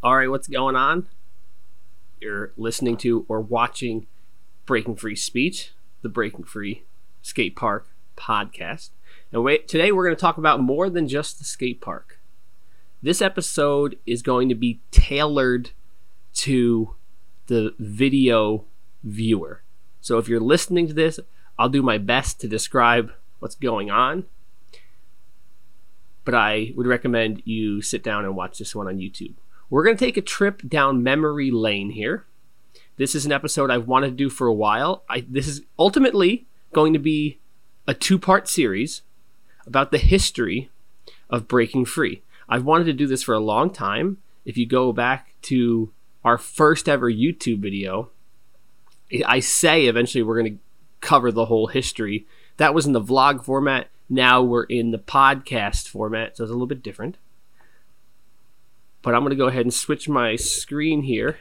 All right, what's going on? You're listening to or watching Breaking Free Speech, the Breaking Free Skate Park podcast. And wait, today we're going to talk about more than just the skate park. This episode is going to be tailored to the video viewer. So if you're listening to this, I'll do my best to describe what's going on. But I would recommend you sit down and watch this one on YouTube. We're going to take a trip down memory lane here. This is an episode I've wanted to do for a while. I, this is ultimately going to be a two part series about the history of breaking free. I've wanted to do this for a long time. If you go back to our first ever YouTube video, I say eventually we're going to cover the whole history. That was in the vlog format. Now we're in the podcast format, so it's a little bit different but I'm going to go ahead and switch my screen here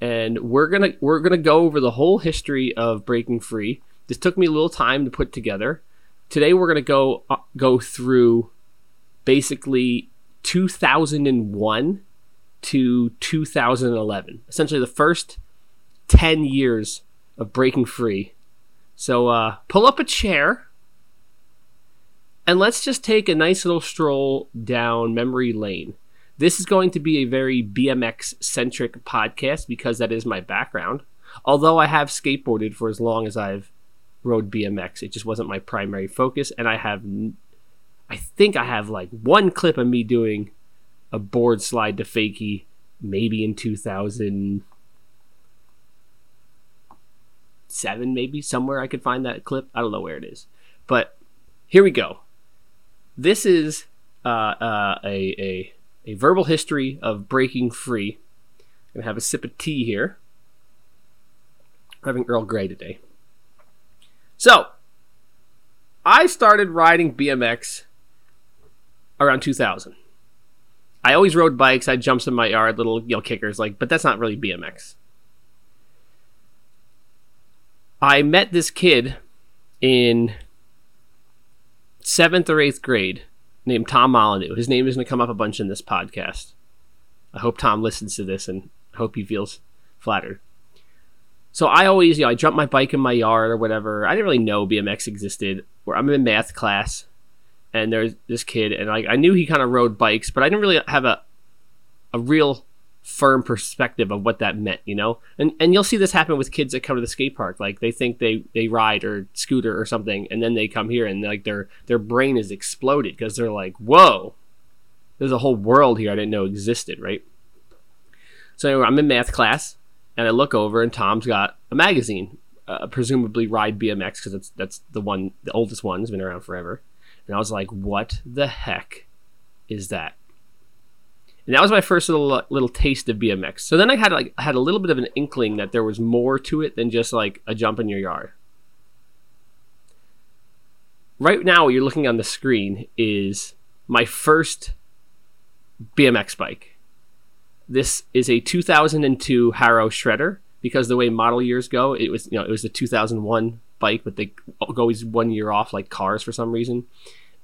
and we're to we're to go over the whole history of breaking free. This took me a little time to put together. Today we're to go uh, go through basically 2001 to 2011. Essentially the first 10 years of breaking free. So uh, pull up a chair and let's just take a nice little stroll down memory lane. This is going to be a very BMX centric podcast because that is my background. Although I have skateboarded for as long as I've rode BMX, it just wasn't my primary focus. And I have, I think I have like one clip of me doing a board slide to fakie, maybe in 2007, maybe somewhere I could find that clip. I don't know where it is. But here we go. This is uh, uh, a, a a verbal history of breaking free. I'm gonna have a sip of tea here. I'm having Earl Grey today. So, I started riding BMX around 2000. I always rode bikes. I jumps in my yard, little you know kickers, like, but that's not really BMX. I met this kid in seventh or eighth grade named Tom Molyneux. His name is going to come up a bunch in this podcast. I hope Tom listens to this and I hope he feels flattered. So I always, you know, I jump my bike in my yard or whatever. I didn't really know BMX existed. Where I'm in math class, and there's this kid, and I, I knew he kind of rode bikes, but I didn't really have a a real firm perspective of what that meant, you know? And and you'll see this happen with kids that come to the skate park. Like they think they they ride or scooter or something and then they come here and like their their brain is exploded because they're like, "Whoa. There's a whole world here I didn't know existed," right? So anyway, I'm in math class and I look over and Tom's got a magazine, uh, presumably Ride BMX because that's that's the one the oldest one has been around forever. And I was like, "What the heck is that?" And that was my first little uh, little taste of BMX. So then I had like I had a little bit of an inkling that there was more to it than just like a jump in your yard. Right now, what you're looking on the screen is my first BMX bike. This is a 2002 Haro Shredder because the way model years go, it was you know it was a 2001 bike, but they always one year off like cars for some reason.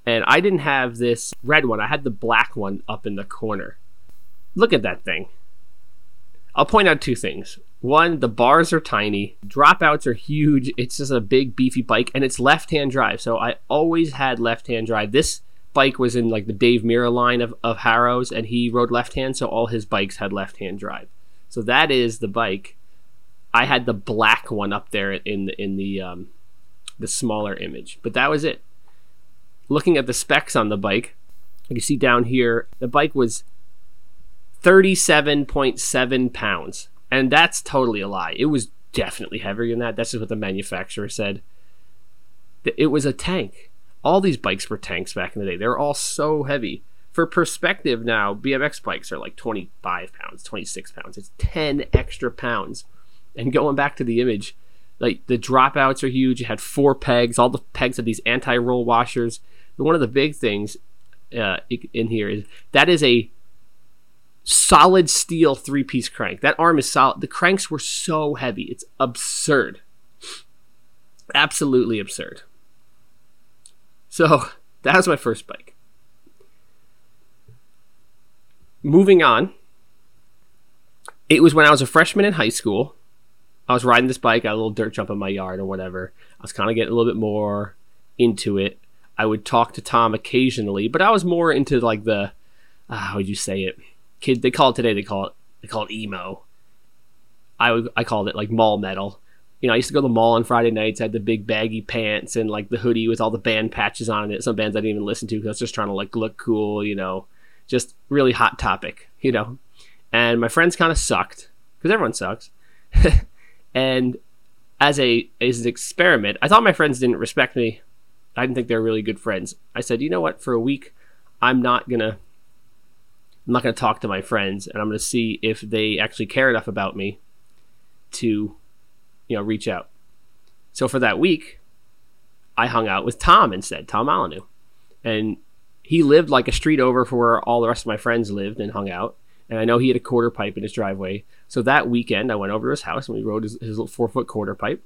And I didn't have this red one; I had the black one up in the corner Look at that thing. I'll point out two things. One, the bars are tiny, dropouts are huge. It's just a big, beefy bike, and it's left hand drive. So I always had left hand drive. This bike was in like the Dave Mirra line of, of Haros, and he rode left hand, so all his bikes had left hand drive. So that is the bike. I had the black one up there in the in the um, the smaller image, but that was it. Looking at the specs on the bike, you see down here the bike was 37.7 pounds. And that's totally a lie. It was definitely heavier than that. That's just what the manufacturer said. It was a tank. All these bikes were tanks back in the day. They were all so heavy. For perspective now, BMX bikes are like 25 pounds, 26 pounds. It's 10 extra pounds. And going back to the image, like the dropouts are huge. You had four pegs. All the pegs had these anti-roll washers. But one of the big things uh, in here is that is a solid steel three piece crank. That arm is solid. The cranks were so heavy. It's absurd. Absolutely absurd. So that was my first bike. Moving on, it was when I was a freshman in high school. I was riding this bike, I got a little dirt jump in my yard or whatever. I was kind of getting a little bit more into it. I would talk to Tom occasionally, but I was more into like the uh, how would you say it? Kid, they call it today. They call it they call it emo. I I called it like mall metal. You know, I used to go to the mall on Friday nights. I had the big baggy pants and like the hoodie with all the band patches on it. Some bands I didn't even listen to because I was just trying to like look cool. You know, just really hot topic. You know, and my friends kind of sucked because everyone sucks. and as a as an experiment, I thought my friends didn't respect me. I didn't think they were really good friends. I said, you know what? For a week, I'm not gonna I'm not gonna talk to my friends, and I'm gonna see if they actually care enough about me to, you know, reach out. So for that week, I hung out with Tom instead, Tom Molyneux, and he lived like a street over for where all the rest of my friends lived and hung out and I know he had a quarter pipe in his driveway. So that weekend, I went over to his house and we rode his, his little four foot quarter pipe.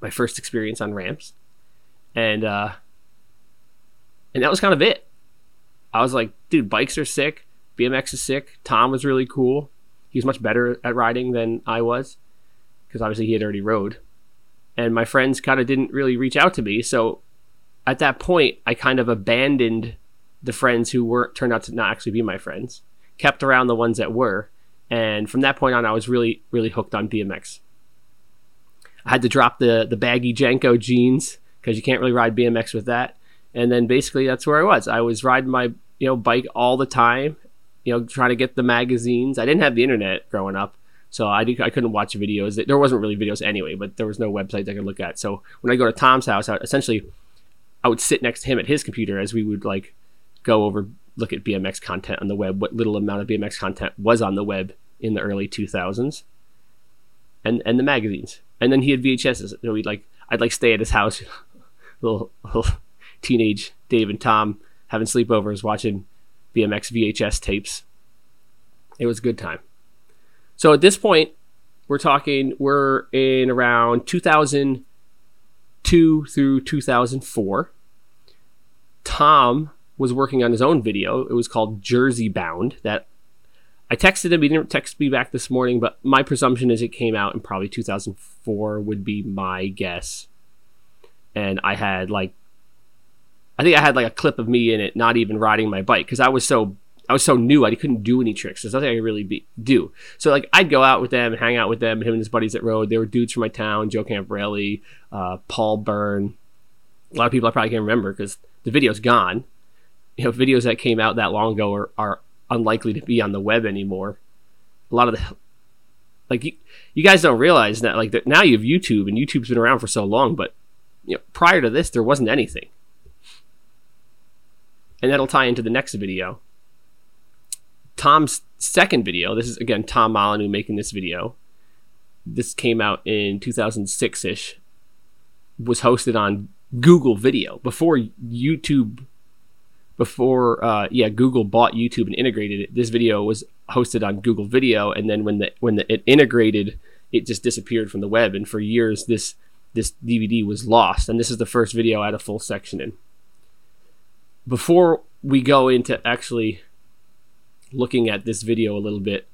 My first experience on ramps, and uh, and that was kind of it. I was like, dude, bikes are sick. BMX is sick. Tom was really cool. He was much better at riding than I was because obviously he had already rode. And my friends kind of didn't really reach out to me. So at that point, I kind of abandoned the friends who weren't turned out to not actually be my friends kept around the ones that were. And from that point on, I was really, really hooked on BMX. I had to drop the the baggy JNCO jeans because you can't really ride BMX with that. And then basically that's where I was. I was riding my you know bike all the time, you know, trying to get the magazines. I didn't have the internet growing up, so I, I couldn't watch videos. There wasn't really videos anyway, but there was no website I could look at. So when I go to Tom's house, I, essentially I would sit next to him at his computer as we would like go over look at BMX content on the web, what little amount of BMX content was on the web in the early 2000s, and and the magazines. And then he had VHSs. So we'd like I'd like stay at his house, little, little teenage Dave and Tom having sleepovers, watching BMX VHS tapes. It was a good time. So at this point, we're talking we're in around 2002 through 2004. Tom was working on his own video. It was called Jersey Bound. That I texted him. He didn't text me back this morning, but my presumption is it came out in probably 2004 would be my guess. And I had like, I think I had like a clip of me in it, not even riding my bike because I was so I was so new. I couldn't do any tricks. There's nothing I could really be, do. So like I'd go out with them and hang out with them. Him and his buddies that rode. They were dudes from my town: Joe Camparelli, uh, Paul Byrne. A lot of people I probably can't remember because the video's gone you know videos that came out that long ago are, are unlikely to be on the web anymore. A lot of the like you, you guys don't realize that like that now you have YouTube and YouTube's been around for so long, but you know prior to this there wasn't anything. And that'll tie into the next video. Tom's second video, this is again Tom Molyneux making this video. This came out in 2006 ish. Was hosted on Google Video before YouTube before uh, yeah Google bought YouTube and integrated it. This video was hosted on Google Video, and then when the when the, it integrated, it just disappeared from the web. And for years, this this DVD was lost. And this is the first video I had a full section in. Before we go into actually looking at this video a little bit,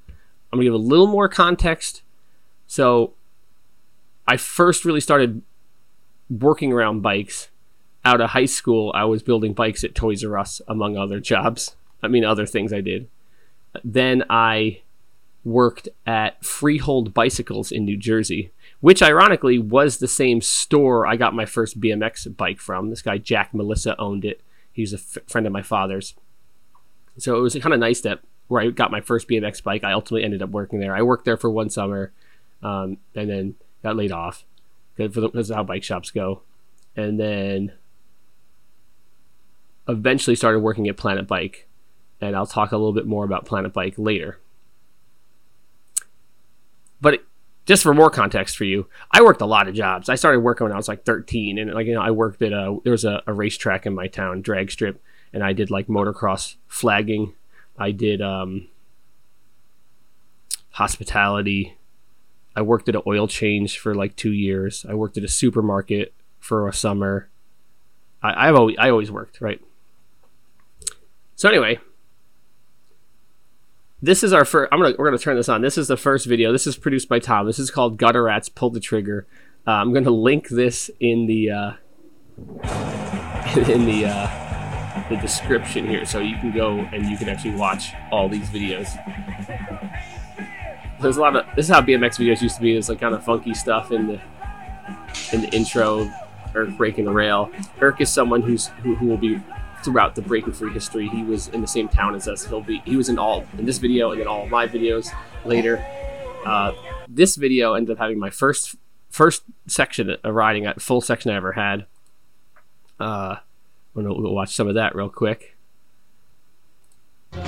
I'm gonna give a little more context. So, I first really started working around bikes out of high school, I was building bikes at Toys R Us, among other jobs. I mean, other things I did. Then I worked at Freehold Bicycles in New Jersey, which ironically was the same store I got my first BMX bike from. This guy, Jack Melissa, owned it. He's a f- friend of my father's. So it was kind of nice that where I got my first BMX bike, I ultimately ended up working there. I worked there for one summer um, and then got laid off because how bike shops go. And then eventually started working at Planet Bike, and I'll talk a little bit more about Planet Bike later. But just for more context for you, I worked a lot of jobs. I started working when I was like 13, and like you know, I worked at a there was a, a racetrack in my town, drag strip, and I did like motocross flagging. I did um, hospitality. I worked at an oil change for like two years. I worked at a supermarket for a summer. I, have always I always worked right. So anyway, this is our first. I'm gonna we're gonna turn this on. This is the first video. This is produced by Tom. This is called Gutter Rats Pull the Trigger. Uh, I'm gonna link this in the uh, in the uh, the description here, so you can go and you can actually watch all these videos. There's a lot of this is how BMX videos used to be. There's like kind of funky stuff in the in the intro, Irk breaking the rail. Irk is someone who's who, who will be throughout the breaking free history. He was in the same town as us. He'll be he was in all in this video and then all my videos later. Uh, this video ended up having my first first section of riding full section I ever had. Uh, I'm gonna we'll watch some of that real quick.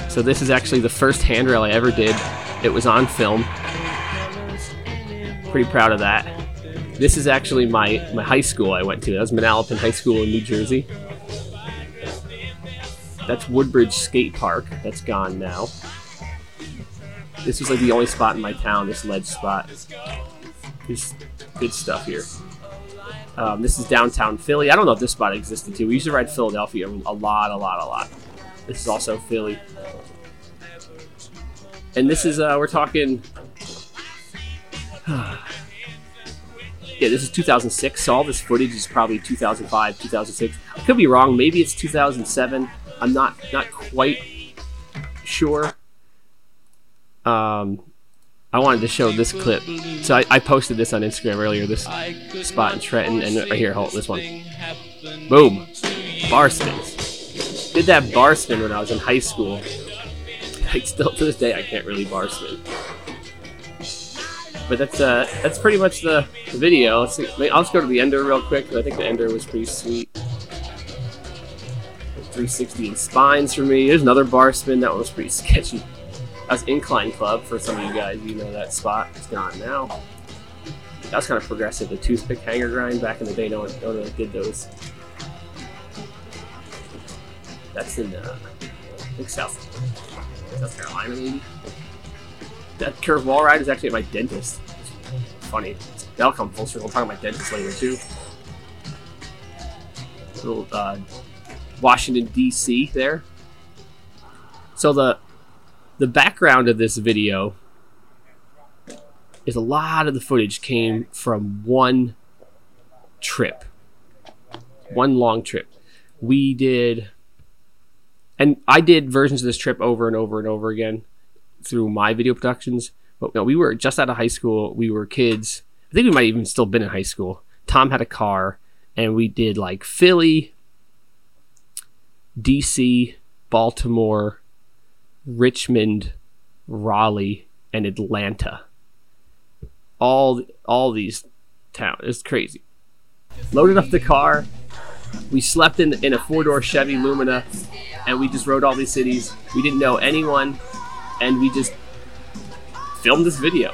So this is actually the first handrail I ever did. It was on film. Pretty proud of that. This is actually my, my high school I went to. That was Manalapan High School in New Jersey. That's Woodbridge Skate Park. That's gone now. This was like the only spot in my town, this ledge spot. There's good stuff here. Um, this is downtown Philly. I don't know if this spot existed too. We used to ride Philadelphia a lot, a lot, a lot. This is also Philly. And this is, uh, we're talking. yeah, this is 2006, so all this footage is probably 2005, 2006. I could be wrong. Maybe it's 2007. I'm not not quite sure. Um, I wanted to show this clip, so I, I posted this on Instagram earlier. This spot in Trenton, and right here, hold this one. Boom, bar spins. Did that bar spin when I was in high school. Like still to this day, I can't really bar spin. But that's uh, that's pretty much the, video. Let's see, I'll just go to the ender real quick. I think the ender was pretty sweet. 360 and spines for me. There's another bar spin. That one was pretty sketchy. That's Incline Club for some of you guys. You know that spot. It's gone now. That was kind of progressive. The toothpick hanger grind back in the day. No one, no one really did those. That's in, uh, I think South, South Carolina, maybe. That curve wall ride is actually at my dentist. It's funny. That'll come full circle. I'll talk about my dentist later too. Little uh, Washington D.C. there. So the the background of this video is a lot of the footage came from one trip, one long trip. We did, and I did versions of this trip over and over and over again through my video productions. But we were just out of high school. We were kids. I think we might even still been in high school. Tom had a car, and we did like Philly, DC, Baltimore, Richmond, Raleigh, and Atlanta. All all these towns. It's crazy. Loaded up the car. We slept in in a four door Chevy Lumina, and we just rode all these cities. We didn't know anyone, and we just filmed this video,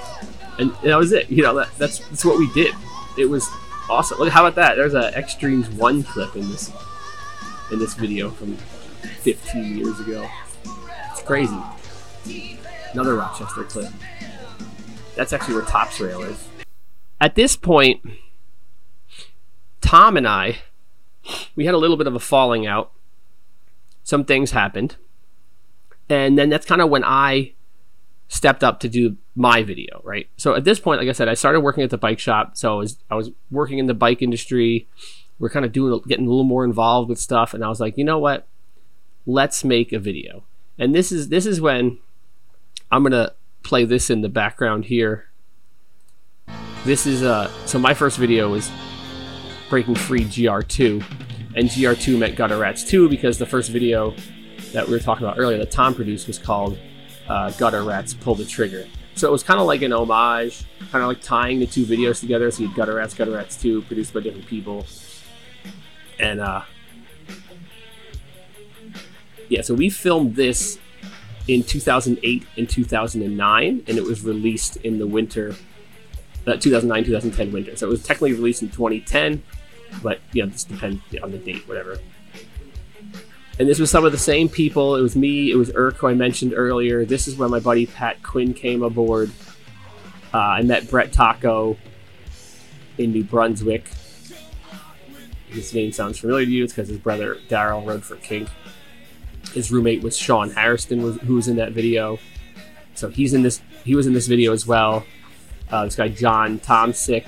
and that was it. You know that, that's that's what we did. It was awesome. Look, how about that? There's a Extremes One clip in this in this video from 15 years ago. It's crazy. Another Rochester clip. That's actually where Tops Rail is. At this point, Tom and I, we had a little bit of a falling out. Some things happened. And then that's kind of when I stepped up to do my video, right? So at this point, like I said, I started working at the bike shop. So I was, I was working in the bike industry we're kind of doing getting a little more involved with stuff and i was like you know what? Let's make a video. And this is this is when i'm gonna play this in the background here. This is uh so my first video was breaking free gr2 and gr2 meant gutter rats 2 because the first video that we were talking about earlier that tom produced was called uh, gutter rats pull the trigger. So it was kind of like an homage kind of like tying the two videos together so you gutter rats gutter rats 2 produced by different people and uh, yeah, so we filmed this in 2008 and 2009, and it was released in the winter, uh, 2009 2010 winter. So it was technically released in 2010, but you know, this depends on the date, whatever. And this was some of the same people. It was me. It was Irk, who I mentioned earlier. This is where my buddy Pat Quinn came aboard. Uh, I met Brett Taco in New Brunswick his name sounds familiar to you. It's because his brother Daryl rode for Kink. His roommate was Sean Harrison, who was in that video. so he's in this. He was in this video as well. Uh, this guy John Tomsick.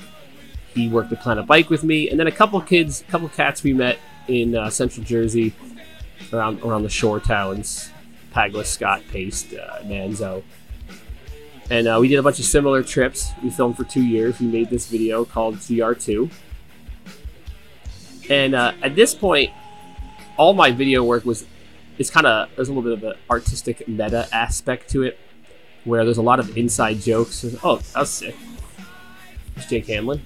He worked at Planet Bike with me, and then a couple kids, a couple cats we met in uh, Central Jersey, around around the shore towns, Paglis, Scott, Paste, uh, Manzo, and uh, we did a bunch of similar trips. We filmed for two years. We made this video called GR2, and uh, at this point, all my video work was it's kind of there's a little bit of an artistic meta aspect to it, where there's a lot of inside jokes. Oh, that was sick. It's Jake Hamlin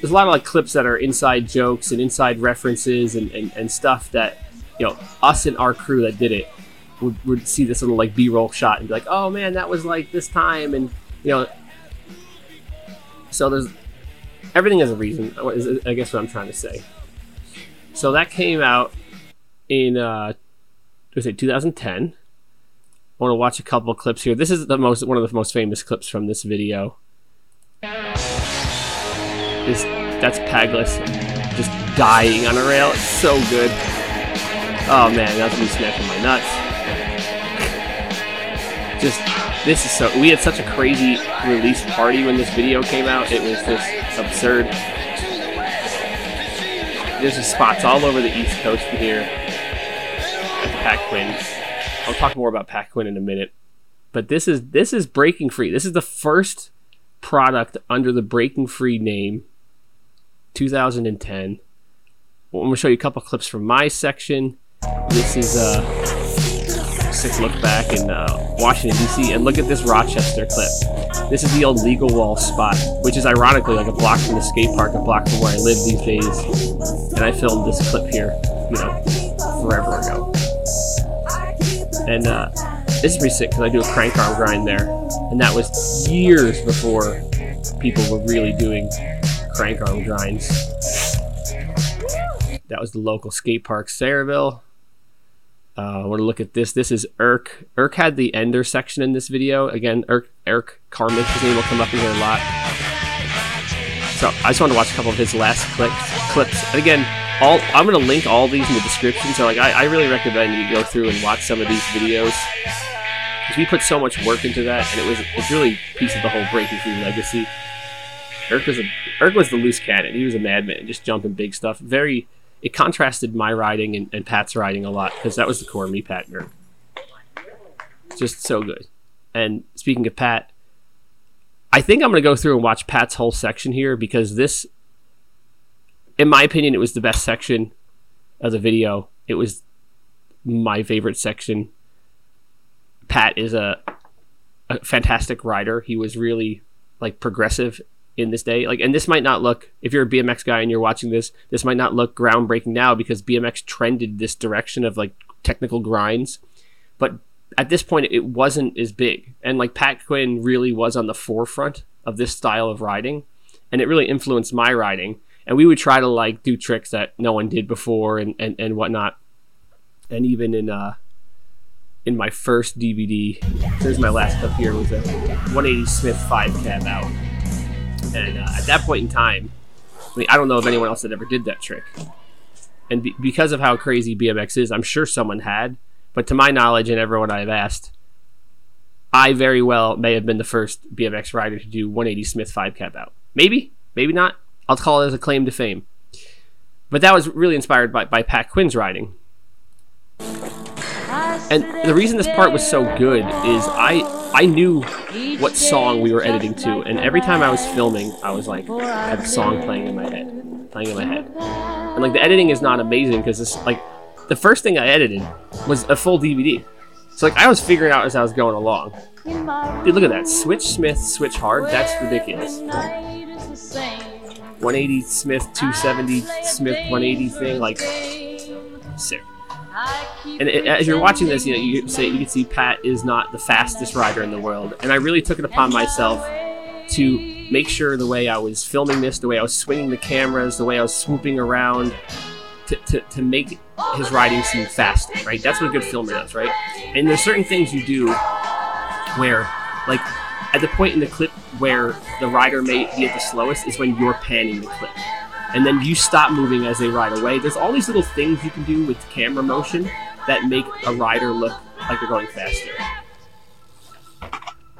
there's a lot of like clips that are inside jokes and inside references and, and, and stuff that you know us and our crew that did it would, would see this little like b-roll shot and be like oh man that was like this time and you know so there's everything has a reason i guess what i'm trying to say so that came out in uh was it 2010 I want to watch a couple clips here this is the most one of the most famous clips from this video is that's Paglis just dying on a rail. It's so good. Oh man, that's me snapping my nuts. Just this is so. We had such a crazy release party when this video came out. It was just absurd. There's just spots all over the East Coast from here at Pat Quinn. I'll talk more about Pat Quinn in a minute. But this is this is breaking free. This is the first product under the breaking free name 2010. Well, I'm going to show you a couple clips from my section. This is uh, look back in uh, Washington, D.C. And look at this Rochester clip. This is the old legal wall spot, which is ironically like a block from the skate park, a block from where I live these days. And I filmed this clip here, you know, forever ago. And uh, this is pretty sick because I do a crank arm grind there. And that was years before people were really doing crank arm grinds. That was the local skate park, Sayreville. Uh, I want to look at this. This is Irk. Irk had the Ender section in this video. Again, Irk, Irk Carmen, his name will come up in here a lot. So I just want to watch a couple of his last clips. Clips. And again, all I'm going to link all these in the description. So like, I, I really recommend you go through and watch some of these videos because we put so much work into that, and it was it's really a piece of the whole Breaking Free legacy. Irk was a Irk was the loose cannon. He was a madman, just jumping big stuff. Very. It contrasted my riding and, and Pat's riding a lot because that was the core me, Pat Irk. Just so good. And speaking of Pat, I think I'm going to go through and watch Pat's whole section here because this, in my opinion, it was the best section of the video. It was my favorite section. Pat is a, a fantastic rider. He was really like progressive in this day. Like, and this might not look if you're a BMX guy and you're watching this, this might not look groundbreaking now because BMX trended this direction of like technical grinds, but at this point it wasn't as big. And like Pat Quinn really was on the forefront of this style of riding, and it really influenced my riding. And we would try to like do tricks that no one did before and and, and whatnot. And even in uh in my first DVD, there's my last clip here was a 180 Smith five cab out and uh, at that point in time, I mean, I don't know if anyone else that ever did that trick. And be- because of how crazy BMX is, I'm sure someone had. But to my knowledge, and everyone I've asked, I very well may have been the first BMX rider to do 180 Smith 5 cap out. Maybe, maybe not. I'll call it as a claim to fame. But that was really inspired by, by Pat Quinn's riding. And the reason this part was so good is I I knew what song we were editing to, and every time I was filming, I was like, I had the song playing in my head, playing in my head. And like the editing is not amazing because it's like the first thing I edited was a full DVD. So like I was figuring out as I was going along. Dude, look at that. Switch Smith, switch hard. That's ridiculous. 180 Smith, 270 Smith, 180 thing, like sick. And it, as you're watching this, you know you say you can see Pat is not the fastest rider in the world, and I really took it upon myself to make sure the way I was filming this, the way I was swinging the cameras, the way I was swooping around, to, to, to make his riding seem faster, right? That's what a good filmer does, right? And there's certain things you do where, like, at the point in the clip where the rider may be at the slowest is when you're panning the clip and then you stop moving as they ride away. There's all these little things you can do with camera motion that make a rider look like they're going faster.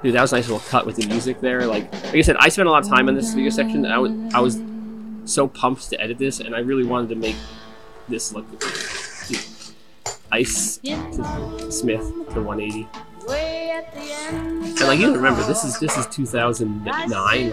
Dude, that was a nice little cut with the music there. Like, like I said, I spent a lot of time on this video section. And I was, I was so pumped to edit this, and I really wanted to make this look. Dude, Ice to Smith to 180. And like you remember, this is this is 2009. Like,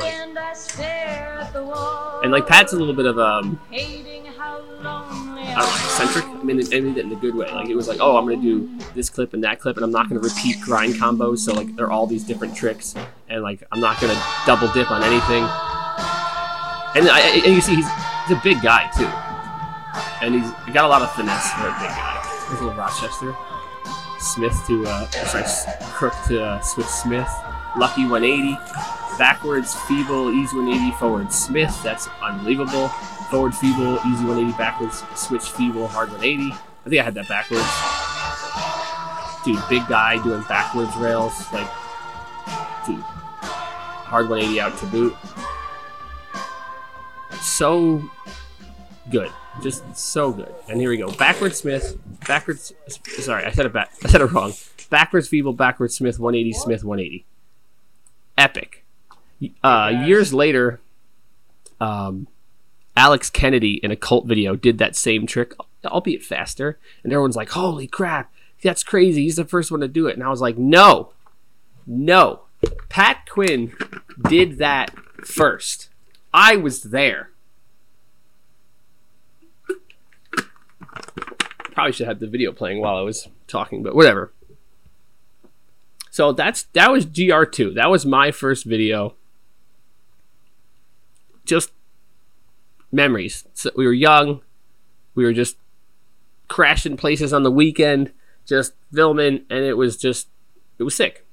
and like Pat's a little bit of um, I don't know, eccentric. I mean, it in a good way. Like it was like, oh, I'm gonna do this clip and that clip, and I'm not gonna repeat grind combos. So like, there are all these different tricks, and like, I'm not gonna double dip on anything. And I, and you see, he's, he's a big guy too, and he's got a lot of finesse for a big guy. There's a little Rochester. Smith to uh, sorry, Crook to uh, Switch Smith. Lucky 180. Backwards, feeble, easy 180. Forward Smith. That's unbelievable. Forward feeble, easy 180. Backwards, switch feeble, hard 180. I think I had that backwards. Dude, big guy doing backwards rails. Like, dude, hard 180 out to boot. So good. Just so good. And here we go. Backwards Smith. Backwards. Sorry, I said it back. I said it wrong. Backwards Feeble. Backwards Smith. 180. Smith. 180. Epic. Uh, years later, um, Alex Kennedy in a cult video did that same trick, albeit faster. And everyone's like, "Holy crap, that's crazy! He's the first one to do it." And I was like, "No, no." Pat Quinn did that first. I was there. probably should have the video playing while I was talking, but whatever. So that's that was GR2. That was my first video. Just memories. So we were young. We were just crashing places on the weekend, just filming, and it was just it was sick.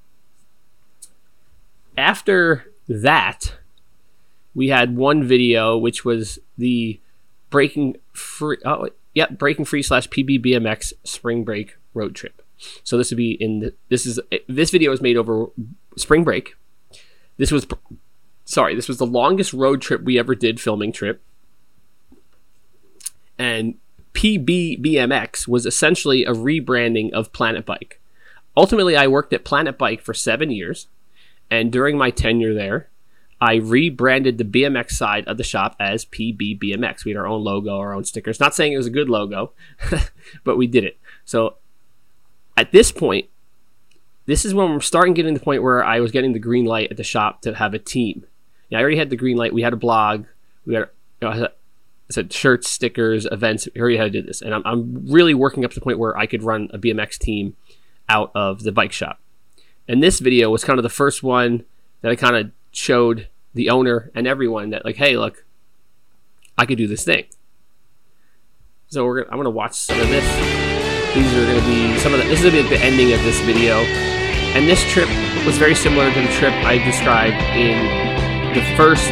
After that, we had one video which was the breaking free. Oh, Yep, breaking free slash PBBMX spring break road trip. So this would be in the, this is this video was made over spring break. This was sorry, this was the longest road trip we ever did filming trip. And PBBMX was essentially a rebranding of Planet Bike. Ultimately, I worked at Planet Bike for 7 years, and during my tenure there, I rebranded the BMX side of the shop as PBBMX. We had our own logo, our own stickers. Not saying it was a good logo, but we did it. So at this point, this is when we're starting getting to the point where I was getting the green light at the shop to have a team. Yeah, I already had the green light. We had a blog. We had, you know, I said shirts, stickers, events. We already had to do this, and I'm, I'm really working up to the point where I could run a BMX team out of the bike shop. And this video was kind of the first one that I kind of showed the owner and everyone that like, hey, look, I could do this thing. So we're gonna, I'm gonna watch some of this. These are gonna be some of the. This is gonna be the ending of this video, and this trip was very similar to the trip I described in the first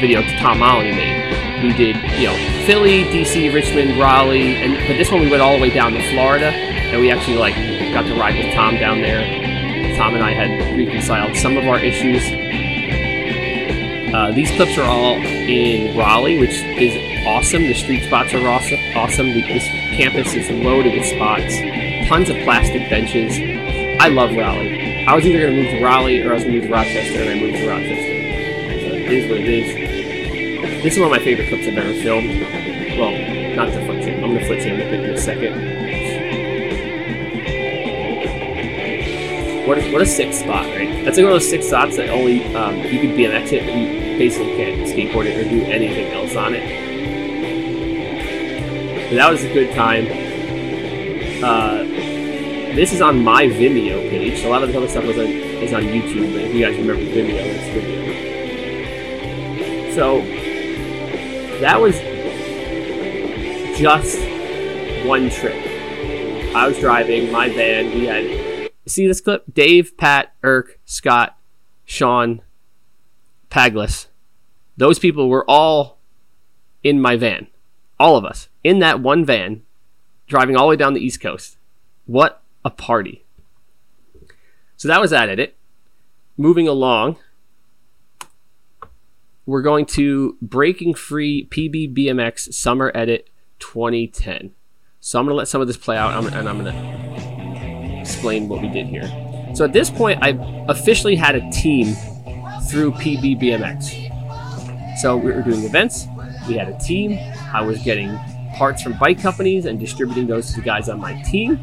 video Tom Molly made. We did, you know, Philly, DC, Richmond, Raleigh, and but this one we went all the way down to Florida, and we actually like got to ride with Tom down there. Tom and I had reconciled some of our issues uh, these clips are all in Raleigh, which is awesome. The street spots are awesome. This campus is loaded with spots, tons of plastic benches. I love Raleigh. I was either going to move to Raleigh or I was going to move to Rochester, and I moved to Rochester. Is what it is. This is one of my favorite clips I've ever filmed. Well, not the foot tip. I'm to foot tip it in a second. What a, what a sick spot, right? That's like one of those six spots that only um, you could BMX it, but you basically can't skateboard it or do anything else on it. But that was a good time. Uh, this is on my Vimeo page. A lot of the other stuff was on, is on YouTube, but if you guys remember Vimeo, it's Vimeo. So that was just one trip. I was driving my van. We had see this clip? Dave, Pat, Irk, Scott, Sean, Paglis. Those people were all in my van. All of us in that one van, driving all the way down the East Coast. What a party. So that was that edit. Moving along, we're going to Breaking Free PBBMX Summer Edit 2010. So I'm going to let some of this play out and I'm going to explain what we did here. So at this point, I officially had a team through PBBMX. So we were doing events. We had a team. I was getting parts from bike companies and distributing those to the guys on my team.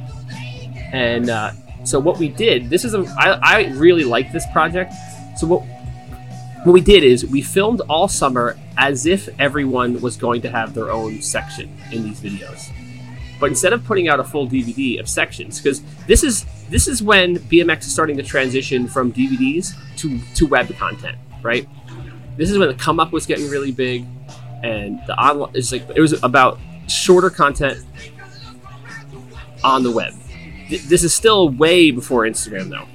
And uh, so what we did, this is a, I, I really like this project. So what what we did is we filmed all summer as if everyone was going to have their own section in these videos. But instead of putting out a full DVD of sections, because this is this is when BMX is starting to transition from DVDs to to web content, right? This is when the come up was getting really big, and the online is like it was about shorter content on the web. This is still way before Instagram, though.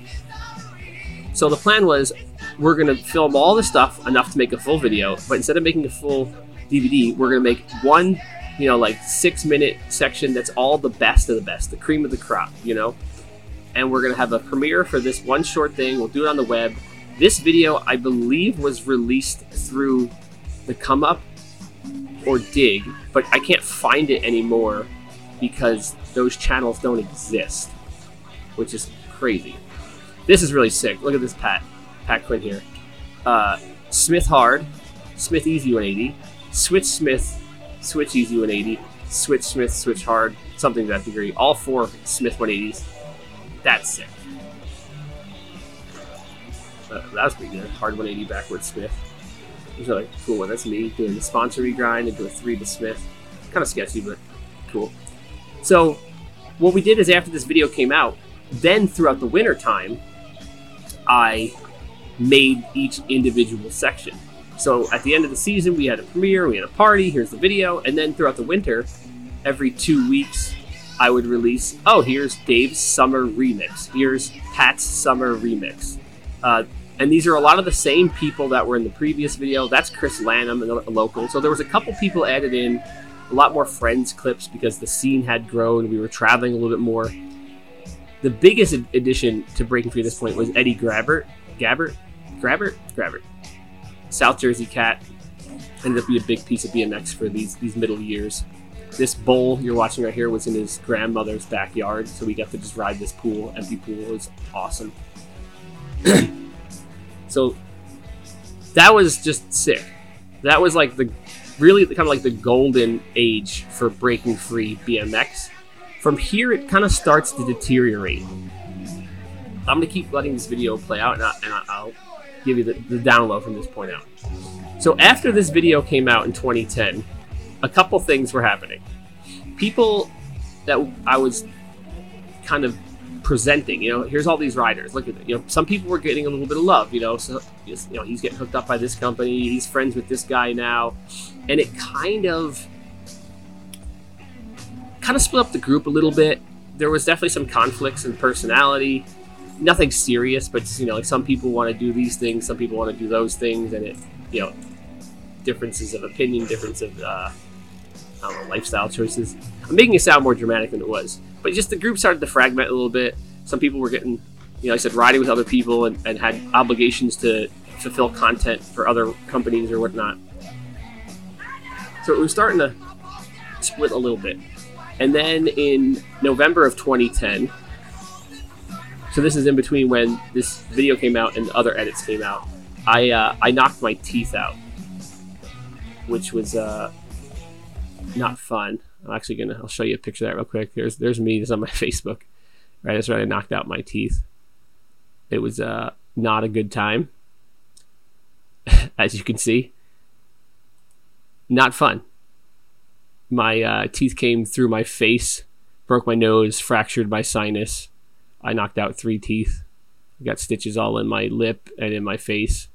So the plan was we're going to film all the stuff enough to make a full video, but instead of making a full DVD, we're going to make one, you know, like six minute section that's all the best of the best, the cream of the crop, you know? And we're going to have a premiere for this one short thing. We'll do it on the web. This video, I believe, was released through the Come Up or Dig, but I can't find it anymore because those channels don't exist, which is crazy. This is really sick. Look at this Pat. Pat Quinn here. Uh, Smith Hard, Smith Easy 180, Switch Smith, Switch Easy 180, Switch Smith, Switch Hard, something to that degree. All four Smith 180s. That's sick. Uh, that was pretty good. Hard 180 backwards Smith. There's another cool one. That's me doing the sponsor grind into a three to Smith. Kind of sketchy, but cool. So, what we did is after this video came out, then throughout the winter time, I made each individual section. So at the end of the season, we had a premiere, we had a party, here's the video, and then throughout the winter, every two weeks, I would release, oh, here's Dave's summer remix, here's Pat's summer remix. Uh, and these are a lot of the same people that were in the previous video. That's Chris Lanham, a local. So there was a couple people added in, a lot more friends clips because the scene had grown. We were traveling a little bit more. The biggest addition to Breaking Free at this point was Eddie Grabbert, Gabbert, Grabbert, Grabbert, South Jersey cat. Ended up being a big piece of BMX for these these middle years. This bowl you're watching right here was in his grandmother's backyard, so we got to just ride this pool, empty pool. It was awesome. so that was just sick. That was like the really kind of like the golden age for breaking free BMX. From here, it kind of starts to deteriorate. I'm gonna keep letting this video play out, and, I, will give you the, the download from this point out. So after this video came out in 2010, a couple things were happening. People that I was kind of presenting, you know, here's all these riders. Look at it. You know, some people were getting a little bit of love. You know, so you know he's getting hooked up by this company. He's friends with this guy now, and it kind of kind of split up the group a little bit. There was definitely some conflicts in personality nothing serious, but you know, like some people want to do these things, some people want to do those things, and it, you know, differences of opinion, difference of, uh, know, lifestyle choices. I'm making it sound more dramatic than it was, but just the group started to fragment a little bit. Some people were getting, you know, I said riding with other people and, and had obligations to fulfill content for other companies or whatnot. So it was starting to split a little bit. And then in November of 2010, so this is in between when this video came out and other edits came out. I uh, I knocked my teeth out, which was uh, not fun. I'm actually gonna I'll show you a picture of that real quick. There's there's me. This on my Facebook. Right, that's right. I knocked out my teeth. It was uh, not a good time, as you can see. Not fun. My uh, teeth came through my face, broke my nose, fractured my sinus I knocked out three teeth. I got stitches all in my lip and in my face,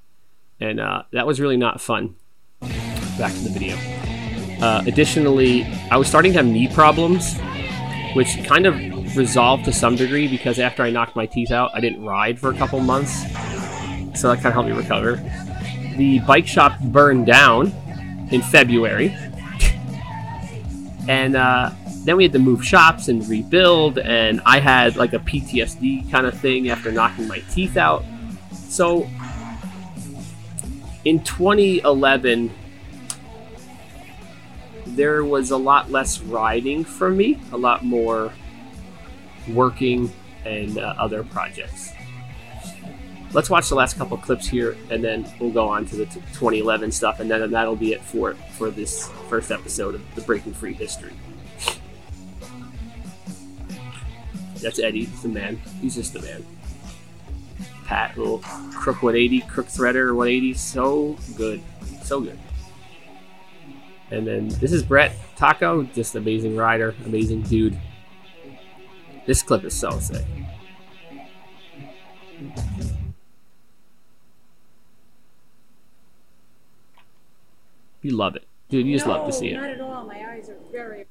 and uh, that was really not fun. Back to the video. Uh, additionally, I was starting to have knee problems, which kind of resolved to some degree because after I knocked my teeth out, I didn't ride for a couple months, so that kind of helped me recover. The bike shop burned down in February, and uh, then we had to move shops and rebuild, and I had like a PTSD kind of thing after knocking my teeth out. So in 2011, there was a lot less riding for me, a lot more working and uh, other projects. let's watch the last couple clips here, and then we'll go on to the t- 2011 stuff, and then that'll be it for for this first episode of the Breaking Free history. That's Eddie, the man. He's just the man. Pat, little Crook 180, Crook Threader 180, so good, so good. And then this is Brett Taco, just amazing rider, amazing dude. This clip is so sick. You love it. Dude, you just no, love to see it. Not at all. My eyes are very.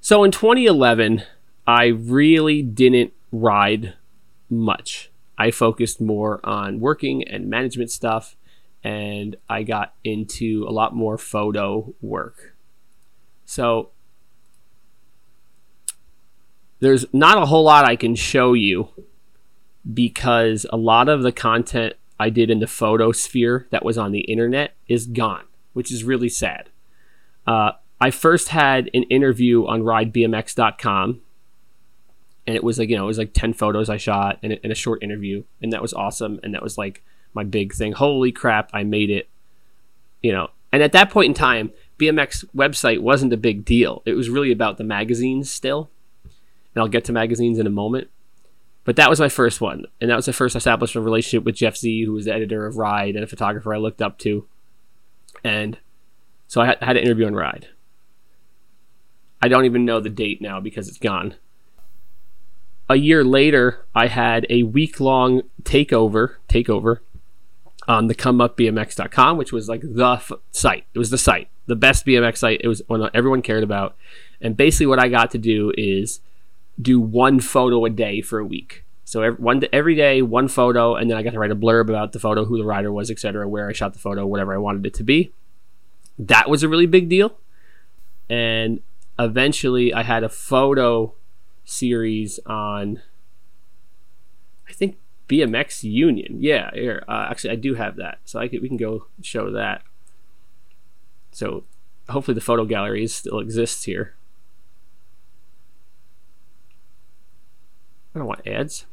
So in 2011, I really didn't ride much. I focused more on working and management stuff, and I got into a lot more photo work. So there's not a whole lot I can show you because a lot of the content I did in the photo sphere that was on the internet is gone, which is really sad. Uh, I first had an interview on ridebmx.com and it was like, you know, it was like 10 photos I shot and and a short interview. And that was awesome. And that was like my big thing. Holy crap, I made it. You know, and at that point in time, BMX website wasn't a big deal. It was really about the magazines still. And I'll get to magazines in a moment. But that was my first one. And that was the first I established a relationship with Jeff Z, who was the editor of Ride and a photographer I looked up to. And so I had, had an interview on Ride. I don't even know the date now because it's gone. A year later, I had a week long takeover takeover on the comeupbmx.com, which was like the f- site. It was the site, the best BMX site. It was one everyone cared about. And basically, what I got to do is do one photo a day for a week. So every, one every day, one photo, and then I got to write a blurb about the photo, who the rider was, etc., where I shot the photo, whatever I wanted it to be. That was a really big deal. And eventually, I had a photo series on, I think BMX Union. Yeah, here. Uh, actually, I do have that, so I could, we can go show that. So hopefully, the photo gallery still exists here. I don't want ads.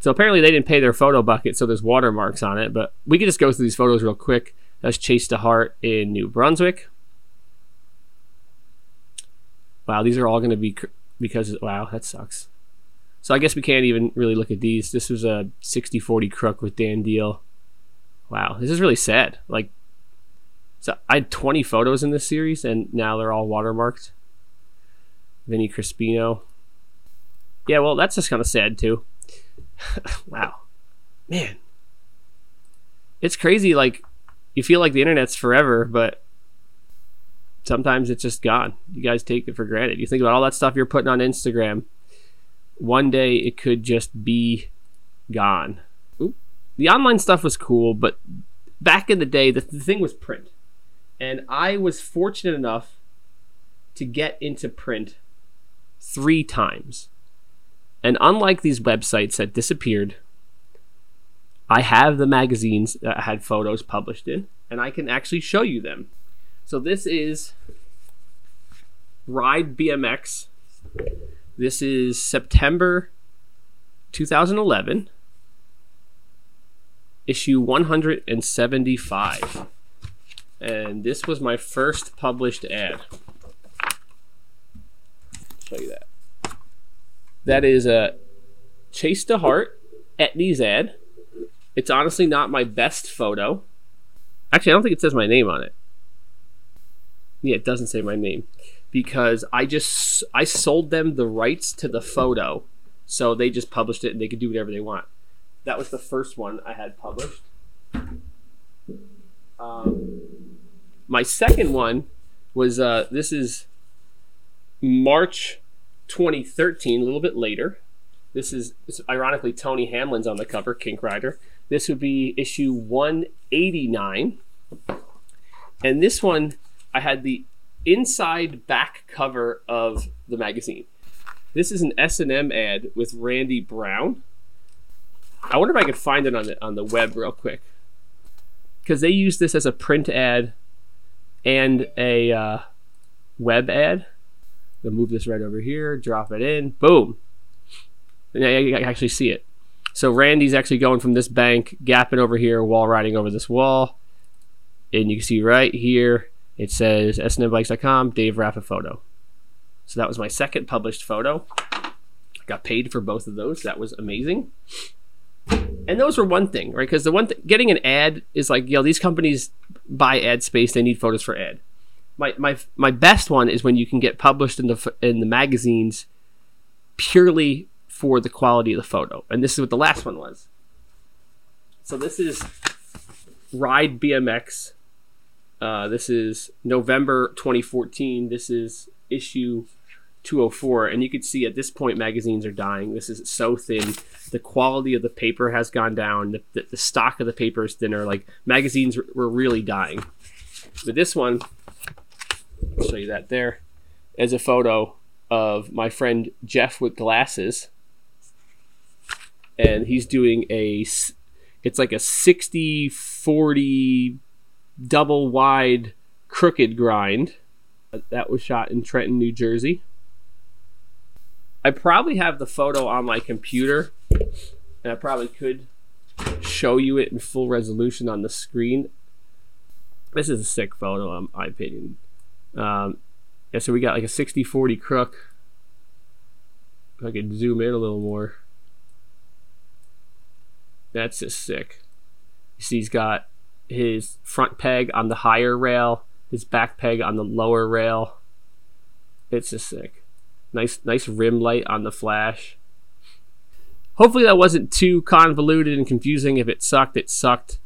So apparently they didn't pay their Photobucket, so there's watermarks on it. But we can just go through these photos real quick. That's Chase DeHart in New Brunswick. Wow, these are all going to be because wow, that sucks. So I guess we can't even really look at these. This was a 60-40 crook with Dan Deal. Wow, this is really sad. Like, so I had 20 photos in this series, and now they're all watermarked. Vinny Crispino. Yeah, well, that's just kind of sad too. wow, man, it's crazy. Like, you feel like the internet's forever, but sometimes it's just gone. You guys take it for granted. You think about all that stuff you're putting on Instagram. One day it could just be gone. Oop. The online stuff was cool, but back in the day, the, the thing was print. And I was fortunate enough to get into print three times. And unlike these websites that disappeared, I have the magazines that I had photos published in, and I can actually show you them. So this is Ride BMX. This is September 2011, issue 175. And this was my first published ad. show you that. That is a Chase DeHart Etnies ad. It's honestly not my best photo. Actually, I don't think it says my name on it. Yeah, it doesn't say my name because I just I sold them the rights to the photo, so they just published it and they could do whatever they want. That was the first one I had published. Um, my second one was uh, this is March 2013, a little bit later. This is ironically Tony Hamlin's on the cover, Kink Rider. This would be issue 189. And this one, I had the inside back cover of the magazine. This is an S&M ad with Randy Brown. I wonder if I could find it on the on the web real quick. Cuz they use this as a print ad and a uh, web ad. I'll move this right over here, drop it in, boom. and I, I actually see it. So Randy's actually going from this bank, gapping over here, wall riding over this wall. And you can see right here, it says snmbikes.com, Dave Raffa photo. So that was my second published photo. Got paid for both of those. That was amazing. And those were one thing, right? Because the one thing, getting an ad is like, you know, these companies buy ad space. They need photos for ad. My, my, my best one is when you can get published in the, in the magazines purely for the quality of the photo. And this is what the last one was. So this is Ride BMX. Uh, this is November 2014. This is issue 204 and you can see at this point magazines are dying. This is so thin. The quality of the paper has gone down. The, the, the stock of the paper is thinner. Like magazines were really dying. But this one i'll show you that there is a photo of my friend jeff with glasses. And he's doing a it's like a 60 40 double wide crooked grind that was shot in trenton new jersey I probably have the photo on my computer, and I probably could show you it in full resolution on the screen. This is a sick photo, in my opinion. Um, yeah, so we got like a 60 40 crook. If I could zoom in a little more. That's just sick. You see, he's got his front peg on the higher rail, his back peg on the lower rail. It's just sick. Nice, nice rim light on the flash. Hopefully that wasn't too convoluted and confusing. If it sucked, it sucked.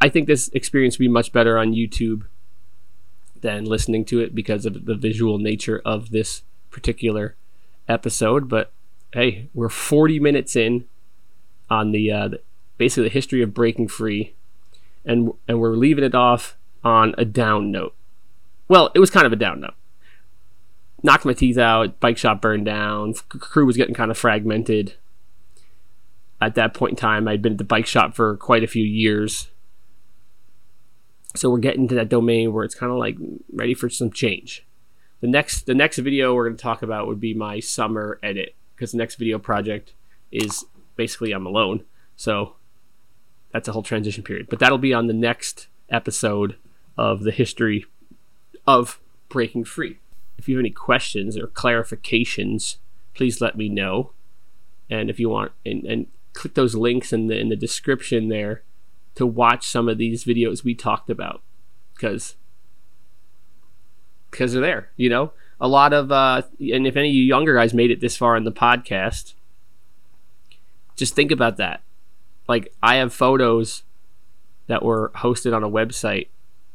I think this experience would be much better on YouTube than listening to it because of the visual nature of this particular episode. But hey, we're 40 minutes in on the, uh, basically the history of breaking free, and and we're leaving it off on a down note. Well, it was kind of a down note knocked my teeth out. Bike shop burned down. Crew was getting kind of fragmented. At that point in time, I'd been at the bike shop for quite a few years. So we're getting to that domain where it's kind of like ready for some change. The next the next video we're going to talk about would be my summer edit because the next video project is basically I'm alone. So that's a whole transition period. But that'll be on the next episode of the history of breaking free if you have any questions or clarifications, please let me know. And if you want, and, and click those links in the in the description there to watch some of these videos we talked about, because because they're there. You know, a lot of uh, and if any of you younger guys made it this far in the podcast, just think about that. Like I have photos that were hosted on a website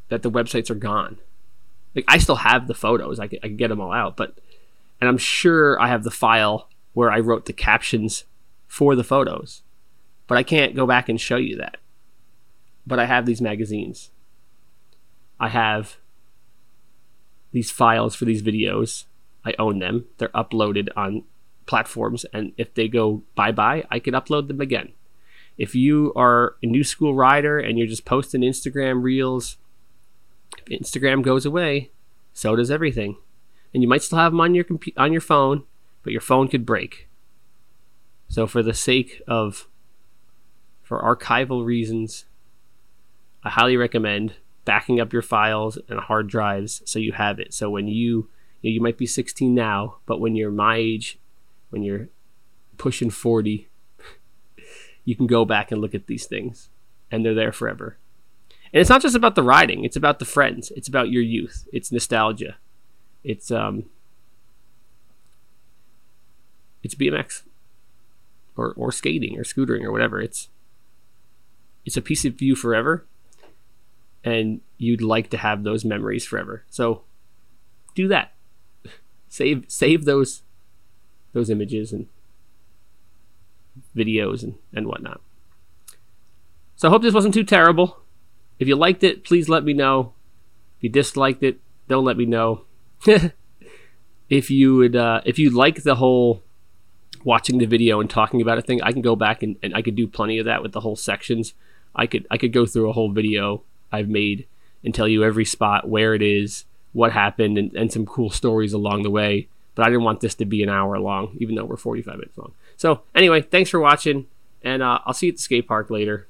that the websites are gone like I still have the photos. I can, I can get them all out, but and I'm sure I have the file where I wrote the captions for the photos, but I can't go back and show you that. But I have these magazines. I have these files for these videos. I own them. They're uploaded on platforms, and if they go bye bye, I can upload them again. If you are a new school rider and you're just posting Instagram reels if Instagram goes away, so does everything. And you might still have them on your compu- on your phone, but your phone could break. So for the sake of for archival reasons, I highly recommend backing up your files and hard drives so you have it. So when you you, know, you might be 16 now, but when you're my age, when you're pushing 40, you can go back and look at these things and they're there forever. And it's not just about the riding; it's about the friends. It's about your youth. It's nostalgia. It's um. It's BMX, or or skating or scootering or whatever. It's. It's a piece of you forever. And you'd like to have those memories forever. So, do that. Save save those, those images and videos and, and whatnot. So I hope this wasn't too terrible. If you liked it, please let me know. If you disliked it, don't let me know. if you would, uh, if you like the whole watching the video and talking about a thing, I can go back and, and I could do plenty of that with the whole sections. I could I could go through a whole video I've made and tell you every spot where it is, what happened, and, and some cool stories along the way. But I didn't want this to be an hour long, even though we're 45 minutes long. So anyway, thanks for watching, and uh, I'll see you at the skate park later.